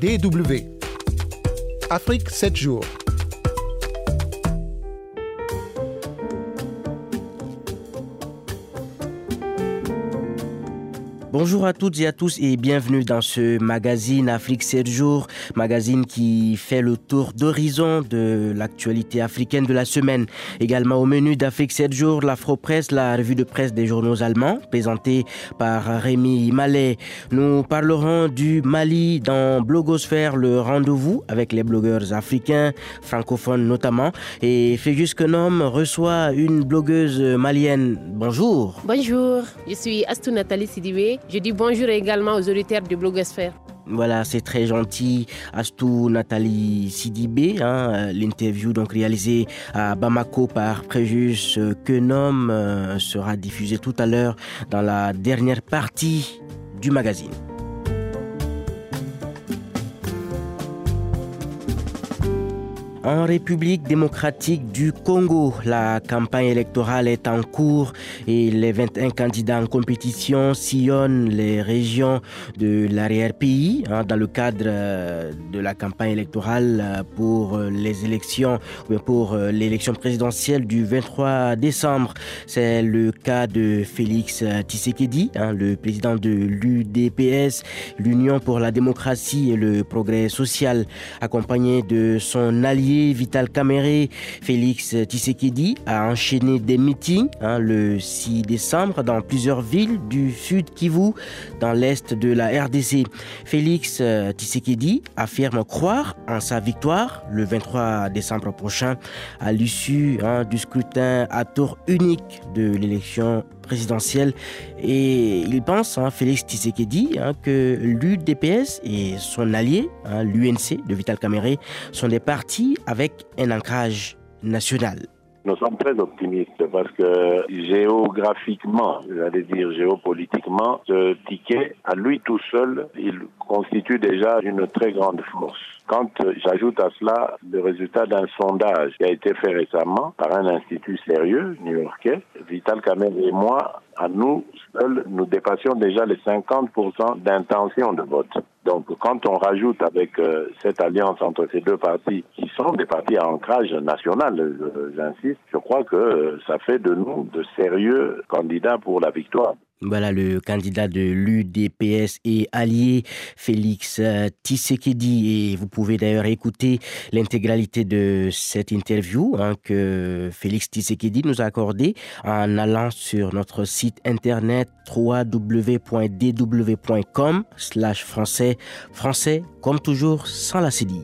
DW. Afrique 7 jours. Bonjour à toutes et à tous et bienvenue dans ce magazine Afrique 7 jours, magazine qui fait le tour d'horizon de l'actualité africaine de la semaine. Également au menu d'Afrique 7 jours, l'Afro-Presse, la revue de presse des journaux allemands, présentée par Rémi Mallet. Nous parlerons du Mali dans Blogosphère, le rendez-vous avec les blogueurs africains, francophones notamment. Et Fégus Kenom reçoit une blogueuse malienne. Bonjour. Bonjour, je suis Astou Nathalie Sidibé. Je dis bonjour également aux auditeurs de Blogosphère. Voilà, c'est très gentil. Astou Nathalie Sidibé, hein, l'interview donc réalisée à Bamako par Préjus Kenom euh, sera diffusée tout à l'heure dans la dernière partie du magazine. En République démocratique du Congo, la campagne électorale est en cours et les 21 candidats en compétition sillonnent les régions de l'arrière-pays hein, dans le cadre euh, de la campagne électorale euh, pour les élections, pour euh, l'élection présidentielle du 23 décembre. C'est le cas de Félix Tshisekedi, hein, le président de l'UDPS, l'Union pour la démocratie et le progrès social, accompagné de son allié Vital Kamere, Félix Tshisekedi a enchaîné des meetings hein, le 6 décembre dans plusieurs villes du sud Kivu, dans l'est de la RDC. Félix Tshisekedi affirme croire en sa victoire le 23 décembre prochain à l'issue hein, du scrutin à tour unique de l'élection présidentielle et il pense, hein, Félix Tshisekedi, hein, que l'UDPS et son allié, hein, l'UNC de Vital Kamere, sont des partis avec un ancrage national. Nous sommes très optimistes parce que géographiquement, j'allais dire géopolitiquement, ce ticket, à lui tout seul, il constitue déjà une très grande force. Quand j'ajoute à cela le résultat d'un sondage qui a été fait récemment par un institut sérieux new-yorkais, Vital Kamel et moi, à nous seuls, nous dépassions déjà les 50% d'intention de vote. Donc, quand on rajoute avec euh, cette alliance entre ces deux partis, qui sont des partis à ancrage national, euh, j'insiste, je crois que euh, ça fait de nous de sérieux candidats pour la victoire. Voilà le candidat de l'UDPS et allié Félix Tshisekedi. Et vous pouvez d'ailleurs écouter l'intégralité de cette interview hein, que Félix Tshisekedi nous a accordée en allant sur notre site internet www.dw.com slash français. Français, comme toujours, sans la CDI.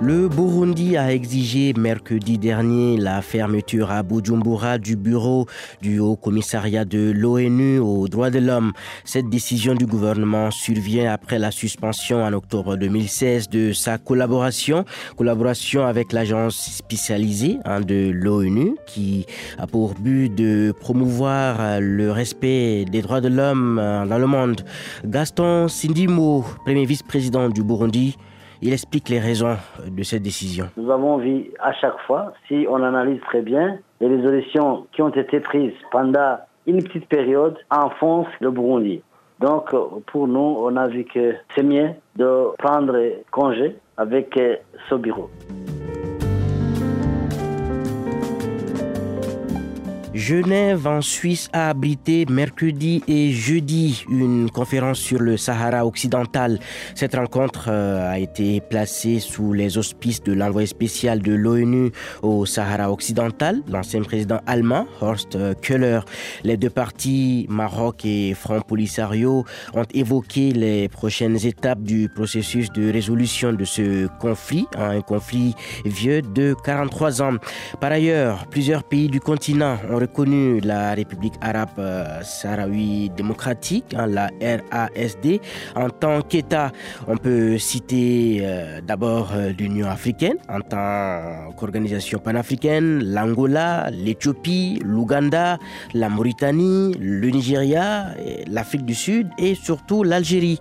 Le Burundi a exigé mercredi dernier la fermeture à Bujumbura du bureau du Haut Commissariat de l'ONU aux droits de l'homme. Cette décision du gouvernement survient après la suspension en octobre 2016 de sa collaboration, collaboration avec l'agence spécialisée hein, de l'ONU qui a pour but de promouvoir le respect des droits de l'homme dans le monde. Gaston Sindimo, premier vice-président du Burundi, il explique les raisons de cette décision. Nous avons vu à chaque fois, si on analyse très bien, les résolutions qui ont été prises pendant une petite période enfoncent le Burundi. Donc, pour nous, on a vu que c'est mieux de prendre congé avec ce bureau. Genève en Suisse a abrité mercredi et jeudi une conférence sur le Sahara occidental. Cette rencontre a été placée sous les auspices de l'envoyé spécial de l'ONU au Sahara occidental, l'ancien président allemand Horst Köhler. Les deux partis, Maroc et Front Polisario, ont évoqué les prochaines étapes du processus de résolution de ce conflit, un conflit vieux de 43 ans. Par ailleurs, plusieurs pays du continent ont reconnu la République arabe euh, sahraoui démocratique, hein, la RASD, en tant qu'État. On peut citer euh, d'abord euh, l'Union africaine en tant qu'organisation panafricaine, l'Angola, l'Éthiopie, l'Ouganda, la Mauritanie, le Nigeria, l'Afrique du Sud et surtout l'Algérie.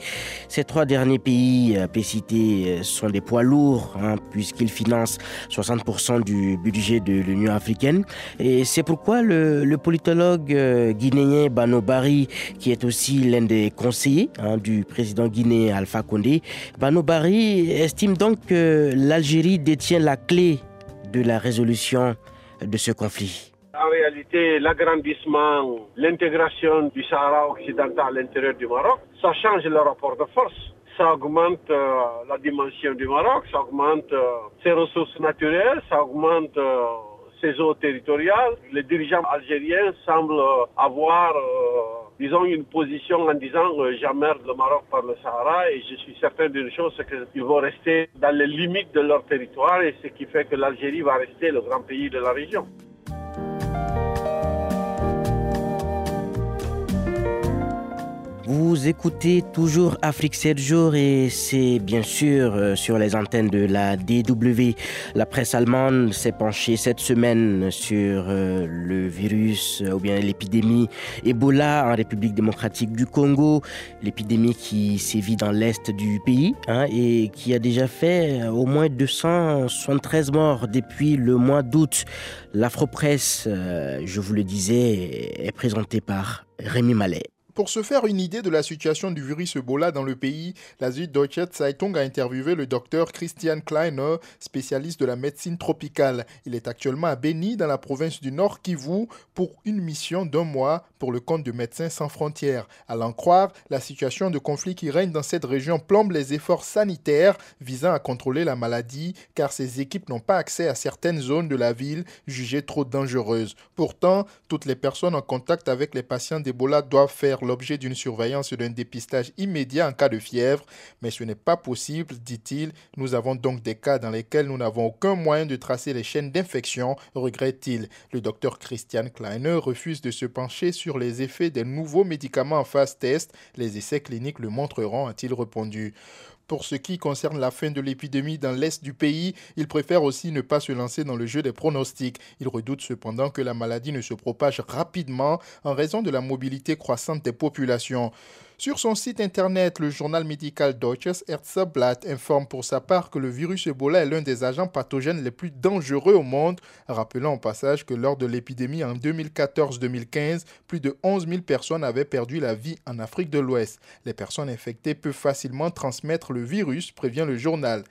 Ces trois derniers pays cités sont des poids lourds hein, puisqu'ils financent 60% du budget de l'Union africaine et c'est pourquoi le politologue euh, guinéen Bano Bari, qui est aussi l'un des conseillers hein, du président guinéen Alpha Condé. Bano Bari estime donc que l'Algérie détient la clé de la résolution de ce conflit. En réalité, l'agrandissement, l'intégration du Sahara occidental à l'intérieur du Maroc, ça change le rapport de force ça augmente euh, la dimension du Maroc, ça augmente euh, ses ressources naturelles, ça augmente ses eaux territoriales. Les dirigeants algériens semblent avoir, disons, une position en disant j'emmerde le Maroc par le Sahara et je suis certain d'une chose, c'est qu'ils vont rester dans les limites de leur territoire et ce qui fait que l'Algérie va rester le grand pays de la région. Vous écoutez toujours Afrique 7 jours et c'est bien sûr euh, sur les antennes de la DW. La presse allemande s'est penchée cette semaine sur euh, le virus euh, ou bien l'épidémie Ebola en République démocratique du Congo, l'épidémie qui sévit dans l'est du pays hein, et qui a déjà fait au moins 273 morts depuis le mois d'août. L'Afropresse, je vous le disais, est présentée par Rémi Mallet. Pour se faire une idée de la situation du virus Ebola dans le pays, la Süddeutsche Zeitung a interviewé le docteur Christian Kleiner, spécialiste de la médecine tropicale. Il est actuellement à Beni, dans la province du Nord Kivu, pour une mission d'un mois pour le compte de Médecins sans frontières. À l'en croire, la situation de conflit qui règne dans cette région plombe les efforts sanitaires visant à contrôler la maladie, car ces équipes n'ont pas accès à certaines zones de la ville jugées trop dangereuses. Pourtant, toutes les personnes en contact avec les patients d'Ebola doivent faire l'objet d'une surveillance et d'un dépistage immédiat en cas de fièvre, mais ce n'est pas possible, dit-il. Nous avons donc des cas dans lesquels nous n'avons aucun moyen de tracer les chaînes d'infection, regrette-t-il. Le docteur Christian Kleiner refuse de se pencher sur les effets des nouveaux médicaments en phase test. Les essais cliniques le montreront, a-t-il répondu. Pour ce qui concerne la fin de l'épidémie dans l'est du pays, il préfère aussi ne pas se lancer dans le jeu des pronostics. Il redoute cependant que la maladie ne se propage rapidement en raison de la mobilité croissante des populations. Sur son site internet, le journal médical Deutsches Ärzteblatt informe pour sa part que le virus Ebola est l'un des agents pathogènes les plus dangereux au monde, rappelant au passage que lors de l'épidémie en 2014-2015, plus de 11 000 personnes avaient perdu la vie en Afrique de l'Ouest. Les personnes infectées peuvent facilement transmettre le virus, prévient le journal.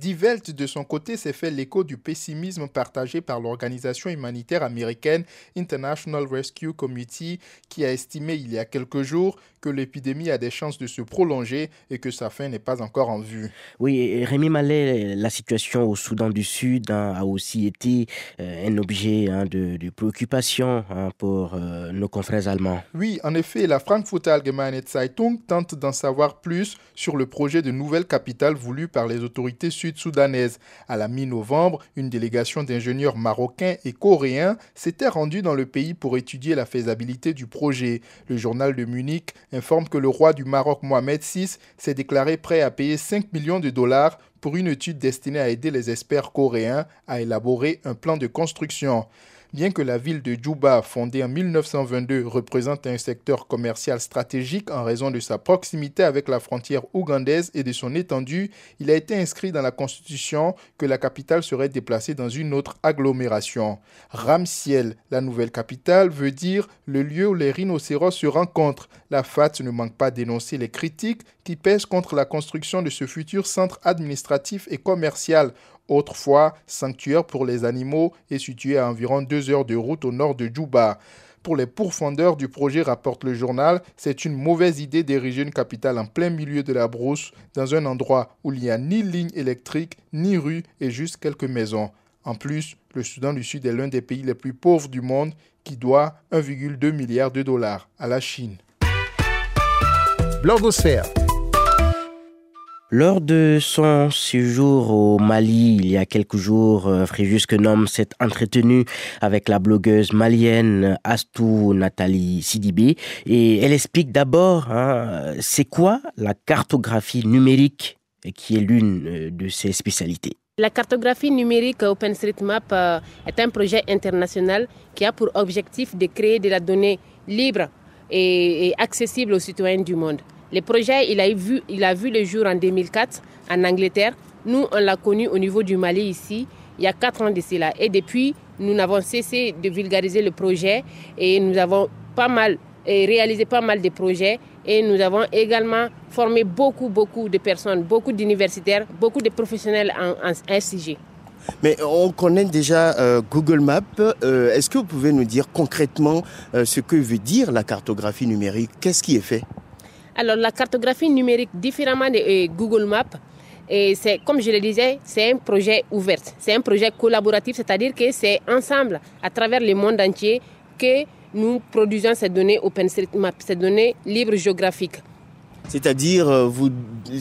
Die Welt, de son côté, s'est fait l'écho du pessimisme partagé par l'organisation humanitaire américaine International Rescue Committee, qui a estimé il y a quelques jours que l'épidémie a des chances de se prolonger et que sa fin n'est pas encore en vue. Oui, Rémi Mallet, la situation au Soudan du Sud hein, a aussi été euh, un objet hein, de, préoccupation hein, pour euh, nos confrères allemands. Oui, en effet, la Frankfurter Allgemeine Zeitung tente d'en savoir plus sur le projet de nouvelle capitale voulu par les autorités sud-soudanaise. À la mi-novembre, une délégation d'ingénieurs marocains et coréens s'était rendue dans le pays pour étudier la faisabilité du projet. Le journal de Munich informe que le roi du Maroc Mohamed VI s'est déclaré prêt à payer 5 millions de dollars pour une étude destinée à aider les experts coréens à élaborer un plan de construction. Bien que la ville de Djouba, fondée en 1922, représente un secteur commercial stratégique en raison de sa proximité avec la frontière ougandaise et de son étendue, il a été inscrit dans la constitution que la capitale serait déplacée dans une autre agglomération. Ramsiel, la nouvelle capitale, veut dire le lieu où les rhinocéros se rencontrent. La FAT ne manque pas d'énoncer les critiques qui pèsent contre la construction de ce futur centre administratif et commercial autrefois sanctuaire pour les animaux et situé à environ deux heures de route au nord de Djouba. Pour les pourfendeurs du projet, rapporte le journal, c'est une mauvaise idée d'ériger une capitale en plein milieu de la brousse, dans un endroit où il n'y a ni ligne électrique, ni rue et juste quelques maisons. En plus, le Soudan du Sud est l'un des pays les plus pauvres du monde qui doit 1,2 milliard de dollars à la Chine. Blogosphère. Lors de son séjour au Mali, il y a quelques jours, euh, Fréjus Kenom s'est entretenu avec la blogueuse malienne Astou Nathalie Sidibé et elle explique d'abord hein, c'est quoi la cartographie numérique qui est l'une euh, de ses spécialités. La cartographie numérique OpenStreetMap euh, est un projet international qui a pour objectif de créer de la donnée libre et accessible aux citoyens du monde. Le projet, il a, vu, le jour en 2004 en Angleterre. Nous, on l'a connu au niveau du Mali ici, il y a quatre ans de cela. Et depuis, nous n'avons cessé de vulgariser le projet et nous avons pas mal réalisé pas mal de projets et nous avons également formé beaucoup, beaucoup de personnes, beaucoup d'universitaires, beaucoup de professionnels en, en SIG. Mais on connaît déjà euh, Google Maps. Euh, est-ce que vous pouvez nous dire concrètement euh, ce que veut dire la cartographie numérique? Qu'est-ce qui est fait? Alors la cartographie numérique, différemment de Google Maps, et c'est, comme je le disais, c'est un projet ouvert, c'est un projet collaboratif, c'est-à-dire que c'est ensemble, à travers le monde entier, que nous produisons ces données OpenStreetMap, ces données libres géographiques. C'est-à-dire, euh, vous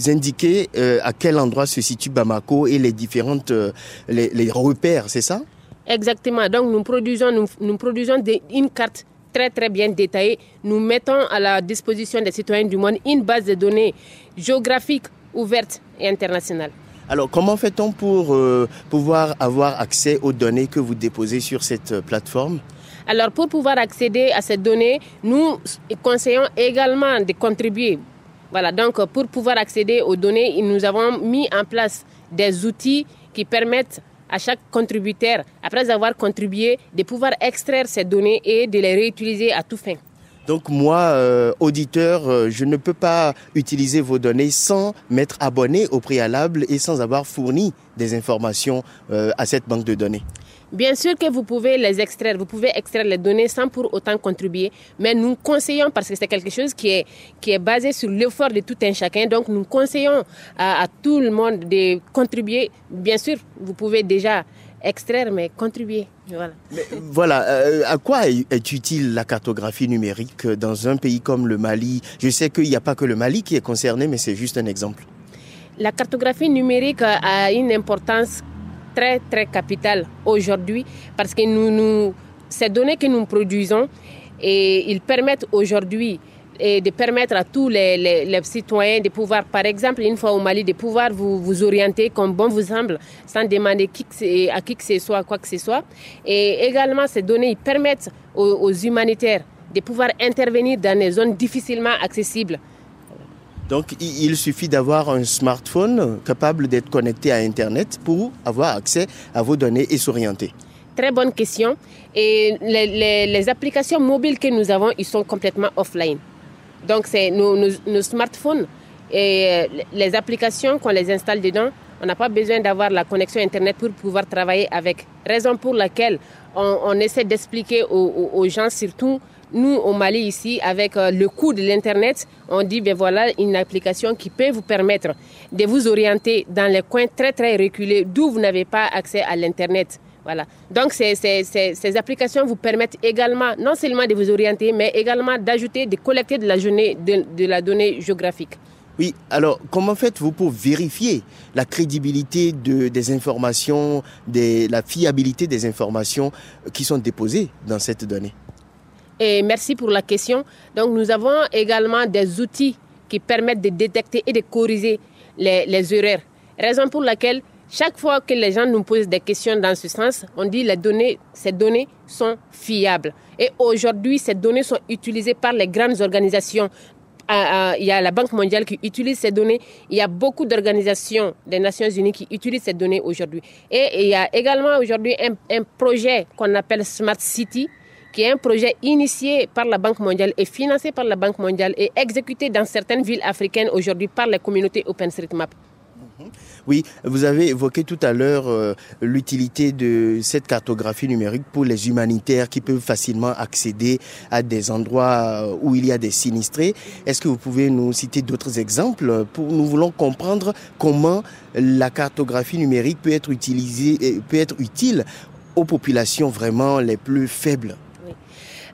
indiquez euh, à quel endroit se situe Bamako et les différentes euh, les, repères, c'est ça? Exactement. Donc, nous produisons, nous, nous produisons une carte très très bien détaillée. Nous mettons à la disposition des citoyens du monde une base de données géographiques ouverte et internationale. Alors, comment fait-on pour pouvoir avoir accès aux données que vous déposez sur cette plateforme? Alors, pour pouvoir accéder à ces données, nous conseillons également de contribuer. Voilà, donc pour pouvoir accéder aux données, nous avons mis en place des outils qui permettent à chaque contributeur, après avoir contribué, de pouvoir extraire ces données et de les réutiliser à tout fin. Donc moi, euh, auditeur, euh, je ne peux pas utiliser vos données sans m'être abonné au préalable et sans avoir fourni des informations euh, à cette banque de données. Bien sûr que vous pouvez les extraire, vous pouvez extraire les données sans pour autant contribuer, mais nous conseillons, parce que c'est quelque chose qui est, qui est basé sur l'effort de tout un chacun, donc nous conseillons à, tout le monde de contribuer. Bien sûr, vous pouvez déjà extraire, mais contribuer. Voilà. voilà. Euh, à quoi est utile la cartographie numérique dans un pays comme le Mali? Je sais qu'il n'y a pas que le Mali qui est concerné, mais c'est juste un exemple. La cartographie numérique a une importance très, très capital aujourd'hui parce que nous, nous, ces données que nous produisons, et ils permettent aujourd'hui de permettre à tous les, les, citoyens de pouvoir, par exemple, une fois au Mali, de pouvoir vous, vous orienter comme bon vous semble, sans demander qui à qui que ce soit, quoi que ce soit. Et également, ces données permettent aux, aux humanitaires de pouvoir intervenir dans des zones difficilement accessibles. Donc il suffit d'avoir un smartphone capable d'être connecté à Internet pour avoir accès à vos données et s'orienter. Très bonne question. Et les, applications mobiles que nous avons, ils sont complètement offline. Donc c'est nos, smartphones et euh, les applications qu'on les installe dedans, on n'a pas besoin d'avoir la connexion Internet pour pouvoir travailler avec. Raison pour laquelle on, essaie d'expliquer aux, aux gens surtout nous, au Mali, ici, avec euh, le coût de l'Internet, on dit, ben voilà, une application qui peut vous permettre de vous orienter dans les coins très, très reculés d'où vous n'avez pas accès à l'Internet. Voilà. Donc, ces, ces, ces, applications vous permettent également, non seulement de vous orienter, mais également d'ajouter, de collecter de la donnée géographique. Oui, alors comment faites-vous pour vérifier la crédibilité de, des informations, des, la fiabilité des informations qui sont déposées dans cette donnée? Et merci pour la question. Donc, nous avons également des outils qui permettent de détecter et de corriger les, erreurs. Raison pour laquelle, chaque fois que les gens nous posent des questions dans ce sens, on dit les données, ces données sont fiables. Et aujourd'hui, ces données sont utilisées par les grandes organisations il y a la Banque mondiale qui utilise ces données. Il y a beaucoup d'organisations des Nations Unies qui utilisent ces données aujourd'hui. Et il y a également aujourd'hui un, projet qu'on appelle Smart City qui est un projet initié par la Banque mondiale et financé par la Banque mondiale et exécuté dans certaines villes africaines aujourd'hui par les communautés OpenStreetMap. Mhm. Oui, vous avez évoqué tout à l'heure euh, l'utilité de cette cartographie numérique pour les humanitaires qui peuvent facilement accéder à des endroits euh, où il y a des sinistrés. Est-ce que vous pouvez nous citer d'autres exemples pour nous voulons comprendre comment la cartographie numérique peut être utilisée, peut être utile aux populations vraiment les plus faibles?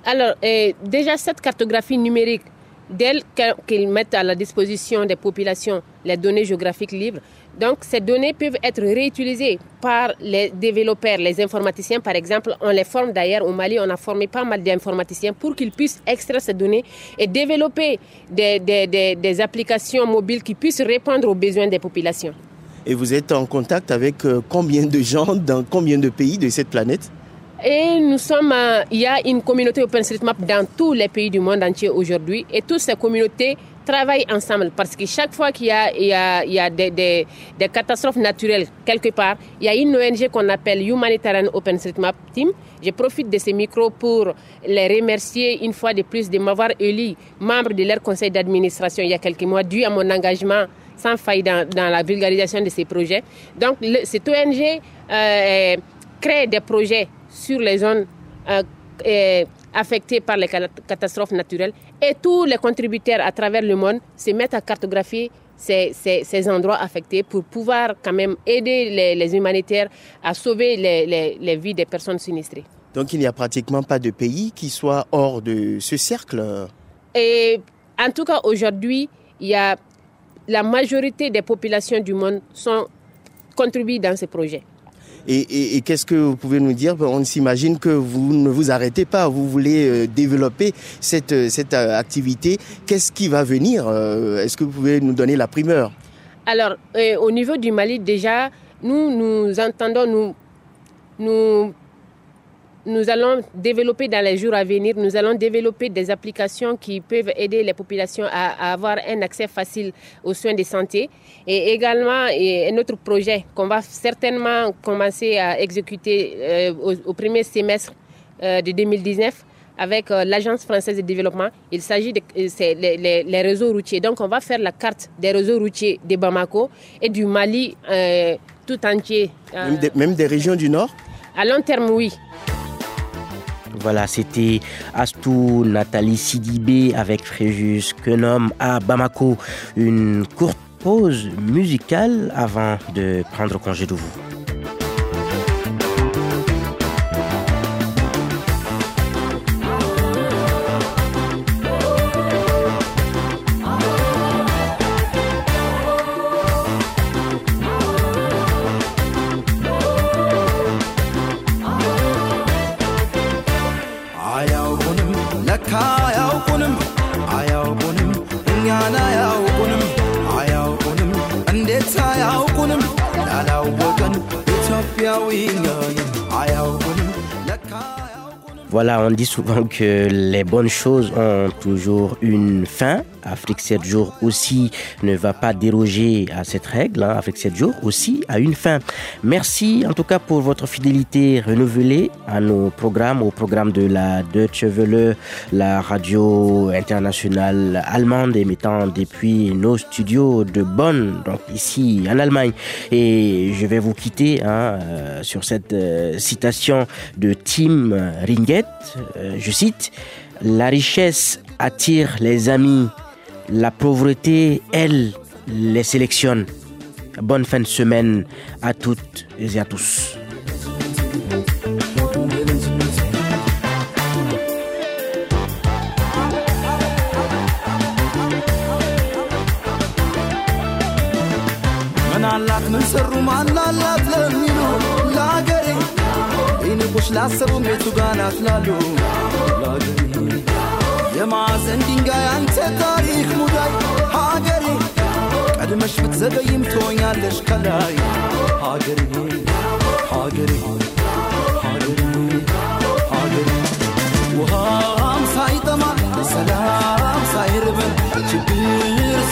Alors, déjà, cette cartographie numérique, dès qu'ils mettent à la disposition des populations les données géographiques libres, donc ces données peuvent être réutilisées par les développeurs, les informaticiens par exemple. On les forme d'ailleurs au Mali, on a formé pas mal d'informaticiens pour qu'ils puissent extraire ces données et développer des, des, des, applications mobiles qui puissent répondre aux besoins des populations. Et vous êtes en contact avec euh, combien de gens dans combien de pays de cette planète? Et nous sommes, il y a une communauté OpenStreetMap dans tous les pays du monde entier aujourd'hui. Et toutes ces communautés travaille ensemble parce que chaque fois qu'il y a, il y a, il y a des, catastrophes naturelles quelque part, il y a une ONG qu'on appelle Humanitarian OpenStreetMap Team. Je profite de ces micros pour les remercier une fois de plus de m'avoir élu membre de leur conseil d'administration il y a quelques mois, dû à mon engagement sans faille dans, dans la vulgarisation de ces projets. Donc, cette ONG euh, crée des projets sur les zones euh, affectées par les catastrophes naturelles et tous les contributeurs à travers le monde se mettent à cartographier ces, ces, ces endroits affectés pour pouvoir quand même aider les, les humanitaires à sauver les, les, les vies des personnes sinistrées. Donc il n'y a pratiquement pas de pays qui soit hors de ce cercle Et en tout cas, aujourd'hui, il y a la majorité des populations du monde sont contribuent dans ces projets. Et, qu'est-ce que vous pouvez nous dire? On s'imagine que vous ne vous arrêtez pas, vous voulez euh, développer cette, cette activité. Qu'est-ce qui va venir Euh, Est-ce que vous pouvez nous donner la primeur? Alors, euh, au niveau du Mali, déjà, nous, nous entendons, nous, nous, nous allons développer dans les jours à venir, nous allons développer des applications qui peuvent aider les populations à, à avoir un accès facile aux soins de santé. Et également, et un autre projet qu'on va certainement commencer à exécuter euh, au, au, premier semestre euh, de 2019 avec euh, l'Agence française de développement. Il s'agit de les, les, les, réseaux routiers. Donc, on va faire la carte des réseaux routiers de Bamako et du Mali tout entier. Même des, même des régions du Nord? À long terme, oui. Voilà, c'était Astou Nathalie Sidibé avec Fréjus Kenom à Bamako. Une courte pause musicale avant de prendre congé de vous. Voilà, on dit souvent que les bonnes choses ont toujours une fin. Afrique 7 jours aussi ne va pas déroger à cette règle. Hein. Afrique 7 jours aussi a une fin. Merci en tout cas pour votre fidélité renouvelée à nos programmes, au programme de la Deutsche Welle, la radio internationale allemande émettant depuis nos studios de Bonn, donc ici en Allemagne. Et je vais vous quitter hein, euh, sur cette euh, citation de Tim Ringet. Euh, je cite, La richesse attire les amis la pauvreté, elle, les sélectionne. Bonne fin de semaine à toutes et à tous. ምናላት ምን ሰሩ ማናላት ለሚሉ ለአገሬ ይንቁሽ ላሰቡ ቤቱ ጋር ናት ላሉ ለአገሬ የማዕዘን ድንጋይ አንተ ታሪክ ሙዳይ። ሀገሬ ቀድመሽ ብትዘገይም ትሆኛለሽ ከላይ። ሀገሬ ሀገሬ ሀገሬ ሀገሬ። ውሃም ሳይጠማ ሰላም ሳይርበን ችግር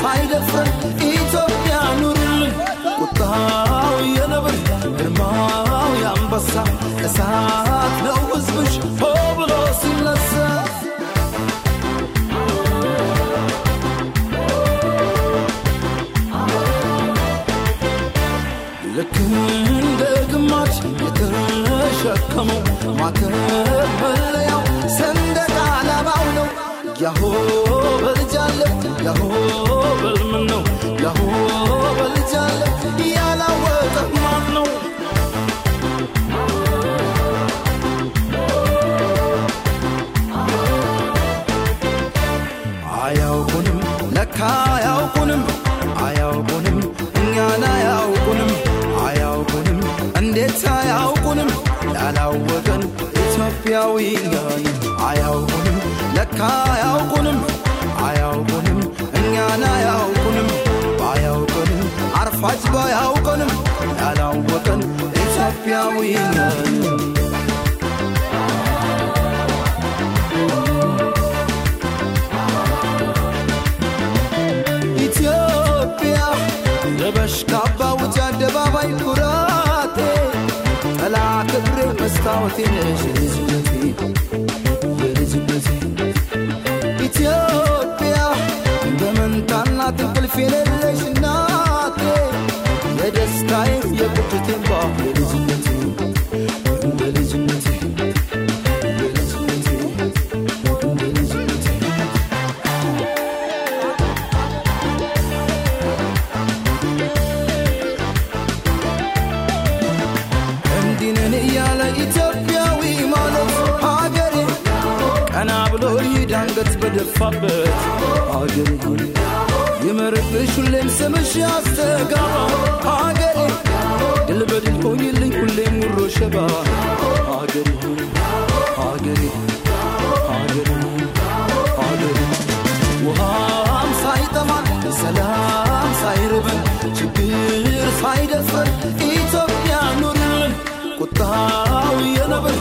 ሳይደፍረን ኢትዮጵያ ኑርልን። የነብር የአንበሳ እሳት ነው ሕዝብሽ ሆ ብሎ ሲነሳ ልክ እንደ ግማች የተሸከመው ማተብ መለያው ሰንደቅ ዓላማው ነው። ያሆ ጣፋጭ ባያውቀንም ያላወቀን ኢትዮጵያዊ ነን። ለበሽ ውጭ አደባባይ ኩራቴ ጠላ ክብሬ መስታወቴ ኢትዮጵያ በመንታና ትንቅልፍ የሌለሽ ደፋበት ሀገሬ ይመርብሽ ሁሌም ስምሽ ያስተጋባ ሀገሬ። ልበድን ሆኝልኝ ሁሌም ሙሮ ሸባ። አገሬ ሆይ አገሬ ሆይ ውሃም ሳይጠማን ሰላም ሳይርበን ችግር ሳይደፈር ኢትዮጵያ ኑርን። ቁጣው የነብር